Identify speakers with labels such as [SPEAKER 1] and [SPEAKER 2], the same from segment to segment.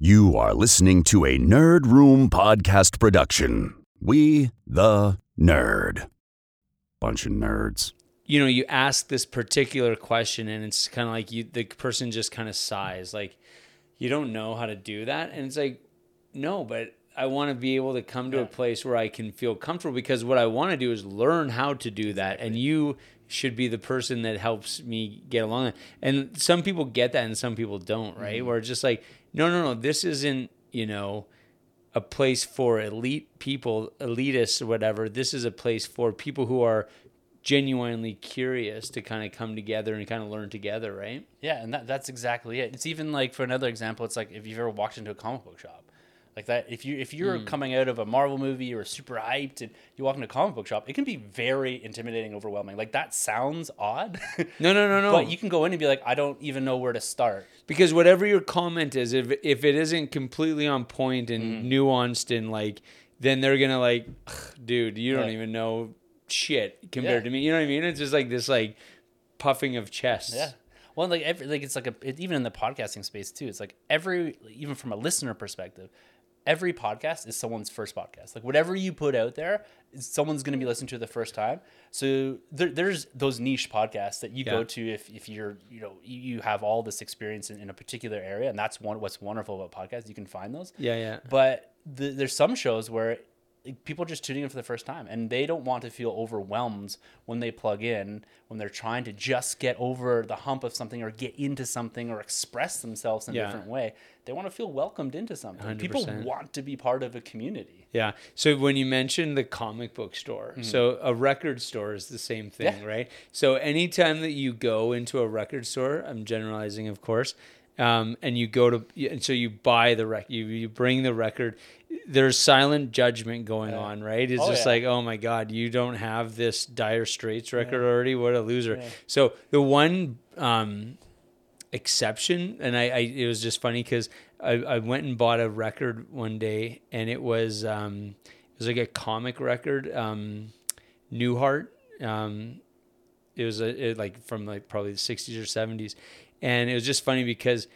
[SPEAKER 1] You are listening to a Nerd Room podcast production. We, the nerd. Bunch of nerds.
[SPEAKER 2] you know, you ask this particular question and it's kind of like you, the person just kind of sighs, like, you don't know how to do that. And it's like, no, but I want to be able to come to a place where I can feel comfortable because what I want to do is learn how to do that. And you should be the person that helps me get along. And some people get that and some people don't, right? Mm-hmm. Where it's just like, no, no, no, this isn't, you know, a place for elite people, elitists or whatever. This is a place for people who are genuinely curious to kind of come together and kind of learn together, right?
[SPEAKER 3] Yeah, and that, that's exactly it. It's even like for another example, it's like if you've ever walked into a comic book shop, like that. If you if you're coming out of a Marvel movie or super hyped and you walk into a comic book shop, it can be very intimidating, overwhelming. Like that sounds odd.
[SPEAKER 2] No, no, no, no.
[SPEAKER 3] But you can go in and be like, I don't even know where to start.
[SPEAKER 2] because whatever your comment is, if if it isn't completely on point and
[SPEAKER 3] Mm-hmm.
[SPEAKER 2] nuanced and like, then they're gonna like, dude, you don't
[SPEAKER 3] Right.
[SPEAKER 2] even know shit compared
[SPEAKER 3] Yeah.
[SPEAKER 2] to me. You know what I mean? It's just like this like puffing of chest.
[SPEAKER 3] Yeah. Well, like every like it's like a it, even in the podcasting space too. It's like every even from a listener perspective, every podcast is someone's first podcast. Like whatever you put out there, someone's going to be listening to the first time. So there, there's those niche podcasts that you
[SPEAKER 2] Yeah.
[SPEAKER 3] go to if, if you're you know you, have all this experience in, in a particular area, and that's one what's wonderful about podcasts. You can find those.
[SPEAKER 2] Yeah, yeah.
[SPEAKER 3] But the, there's some shows where people just tuning in for the first time and they don't want to feel overwhelmed when they plug in when they're trying to just get over the hump of something or get into something or express themselves in a
[SPEAKER 2] Yeah.
[SPEAKER 3] different way they want to feel welcomed into something people
[SPEAKER 2] 100%.
[SPEAKER 3] want to be part of a community
[SPEAKER 2] Yeah. So when you mentioned the comic book store, so a record store is the same thing,
[SPEAKER 3] Mm-hmm. Yeah.
[SPEAKER 2] right? So anytime that you go into a record store, I'm generalizing, of course, um, and you go to, and so you buy the record, you, you bring the record, there's silent judgment going on, right? It's
[SPEAKER 3] Oh,
[SPEAKER 2] just
[SPEAKER 3] yeah.
[SPEAKER 2] like, oh my God, you don't have this Dire Straits record already? What a loser. So the one, um, exception and I, I it was just funny because I, I went and bought a record one day and it was um it was like a comic record um Newhart um it was a it, like from like probably the 60s or 70s and it was just funny because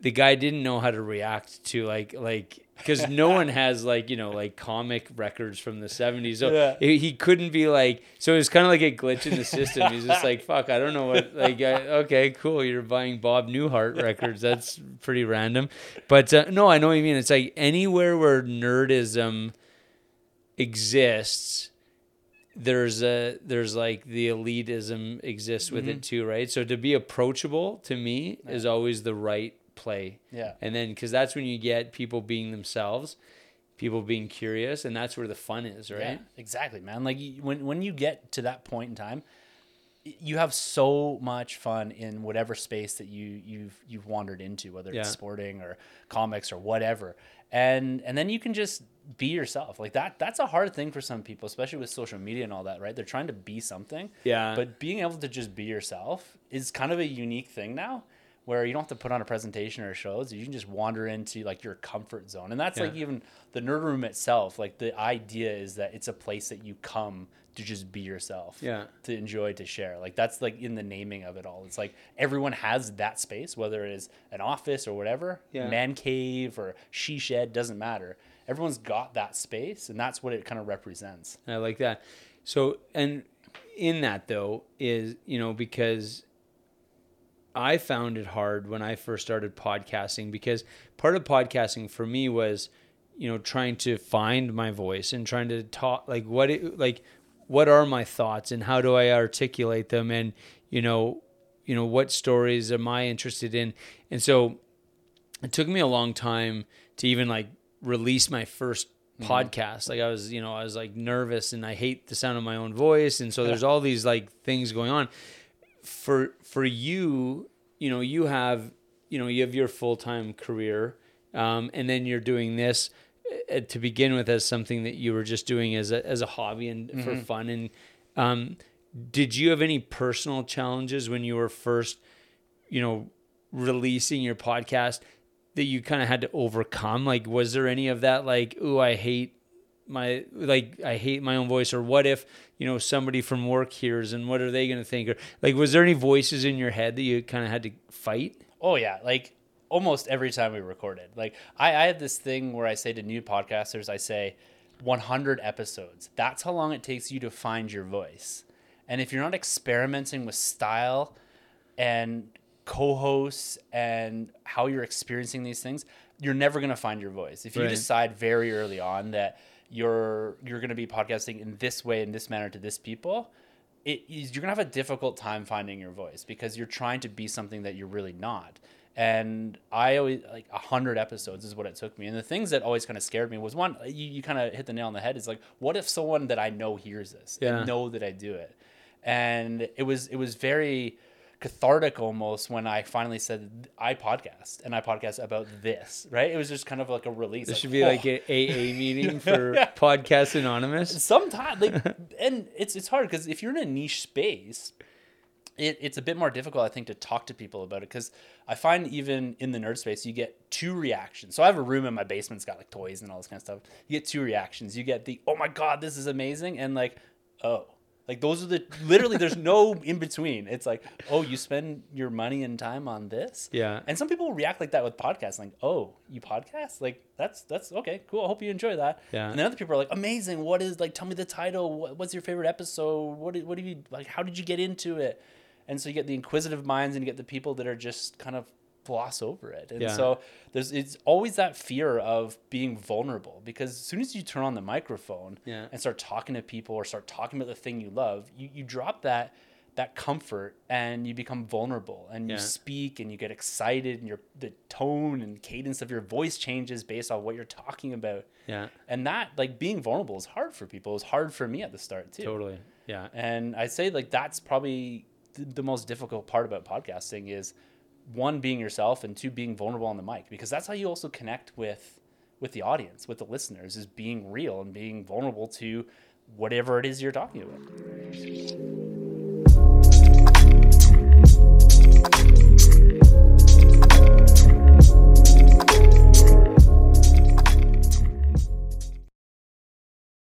[SPEAKER 2] the guy didn't know how to react to like like because no one has like you know like comic records from the 70s so
[SPEAKER 3] Yeah.
[SPEAKER 2] he he couldn't be like so it was kind of like a glitch in the system. He's just like fuck i don't know what like I, okay cool you're buying bob newhart records. That's pretty random. But uh, no i know what you mean. It's like anywhere where nerdism exists there's a there's like the elitism exists with it mm-hmm. too right so to be approachable to me is always the right play
[SPEAKER 3] Yeah.
[SPEAKER 2] and then because that's when you get people being themselves people being curious and that's where the fun is right
[SPEAKER 3] Yeah, exactly, man. Like when when you get to that point in time, you have so much fun in whatever space that you you've you've wandered into, whether
[SPEAKER 2] Yeah.
[SPEAKER 3] it's sporting or comics or whatever. And and then you can just be yourself. Like that that's a hard thing for some people, especially with social media and all that, right? They're trying to be something.
[SPEAKER 2] Yeah.
[SPEAKER 3] But being able to just be yourself is kind of a unique thing now. Where you don't have to put on a presentation or shows, you can just wander into like your comfort zone, and that's like even the nerd room itself. Like the idea is that it's a place that you come to just be yourself,
[SPEAKER 2] Yeah.
[SPEAKER 3] to enjoy, to share. Like that's like in the naming of it all. It's like everyone has that space, whether it is an office or whatever,
[SPEAKER 2] Yeah.
[SPEAKER 3] man cave or she shed, doesn't matter. Everyone's got that space, and that's what it kind of represents.
[SPEAKER 2] I like that. So, and in that though is you know because I found it hard when I first started podcasting because part of podcasting for me was you know trying to find my voice and trying to talk like what it, like what are my thoughts and how do I articulate them and you know you know what stories am I interested in and so it took me a long time to even like release my first podcast. Like i was you know i was like nervous and i hate the sound of my own voice. And so there's all these like things going on. For for you you know you have you know you have your full-time career um, and then you're doing this uh, to begin with as something that you were just doing as a, as a hobby and for fun. And um, did you have any personal challenges when you were first you know releasing your podcast that you kind of had to overcome like was there any of that like ooh i hate my like i hate my own voice or what if you know somebody from work hears and what are they going to think or like was there any voices in your head that you kind of had to fight
[SPEAKER 3] Oh yeah, like almost every time we recorded. Like I, I have this thing where I say to new podcasters, I say 100 episodes. That's how long it takes you to find your voice. And if you're not experimenting with style and co-hosts and how you're experiencing these things, you're never going to find your voice. If you
[SPEAKER 2] Right.
[SPEAKER 3] decide very early on that you're you're going to be podcasting in this way in this manner to this people, it is you're going to have a difficult time finding your voice because you're trying to be something that you're really not. And I always like a hundred episodes is what it took me. And the things that always kind of scared me was one, you, you kind of hit the nail on the head. Is like, what if someone that I know hears this
[SPEAKER 2] Yeah.
[SPEAKER 3] and know that I do it? And it was it was very cathartic almost when I finally said I podcast and I podcast about this. Right? It was just kind of like a release.
[SPEAKER 2] This
[SPEAKER 3] like,
[SPEAKER 2] should be
[SPEAKER 3] oh.
[SPEAKER 2] like an AA meeting for Podcast Anonymous.
[SPEAKER 3] sometimes like and it's it's hard because if you're in a niche space it, it's a bit more difficult i think to talk to people about it because i find even in the nerd space you get two reactions so i have a room in my basement it's got like toys and all this kind of stuff you get two reactions you get the oh my god this is amazing and like oh like those are the literally there's no in between it's like oh you spend your money and time on this
[SPEAKER 2] Yeah.
[SPEAKER 3] and some people react like that with podcasts, like, "Oh, you podcast? Like, that's that's okay, cool. I hope you enjoy that."
[SPEAKER 2] Yeah.
[SPEAKER 3] And then other people are like, "Amazing! What is like? Tell me the title. What, what's your favorite episode? What did, what have you like? How did you get into it?" And so you get the inquisitive minds, and you get the people that are just kind of gloss over it. And
[SPEAKER 2] Yeah.
[SPEAKER 3] so there's it's always that fear of being vulnerable because as soon as you turn on the microphone
[SPEAKER 2] Yeah.
[SPEAKER 3] and start talking to people or start talking about the thing you love, you, you drop that that comfort and you become vulnerable and you speak and you get excited and your the tone and cadence of your voice changes based on what you're talking about.
[SPEAKER 2] Yeah.
[SPEAKER 3] And that like being vulnerable is hard for people. It was hard for me at the start too.
[SPEAKER 2] Totally. Yeah.
[SPEAKER 3] And I say like that's probably the most difficult part about podcasting is one being yourself and two being vulnerable on the mic because that's how you also connect with with the audience, with the listeners is being real and being vulnerable to whatever it is you're talking about.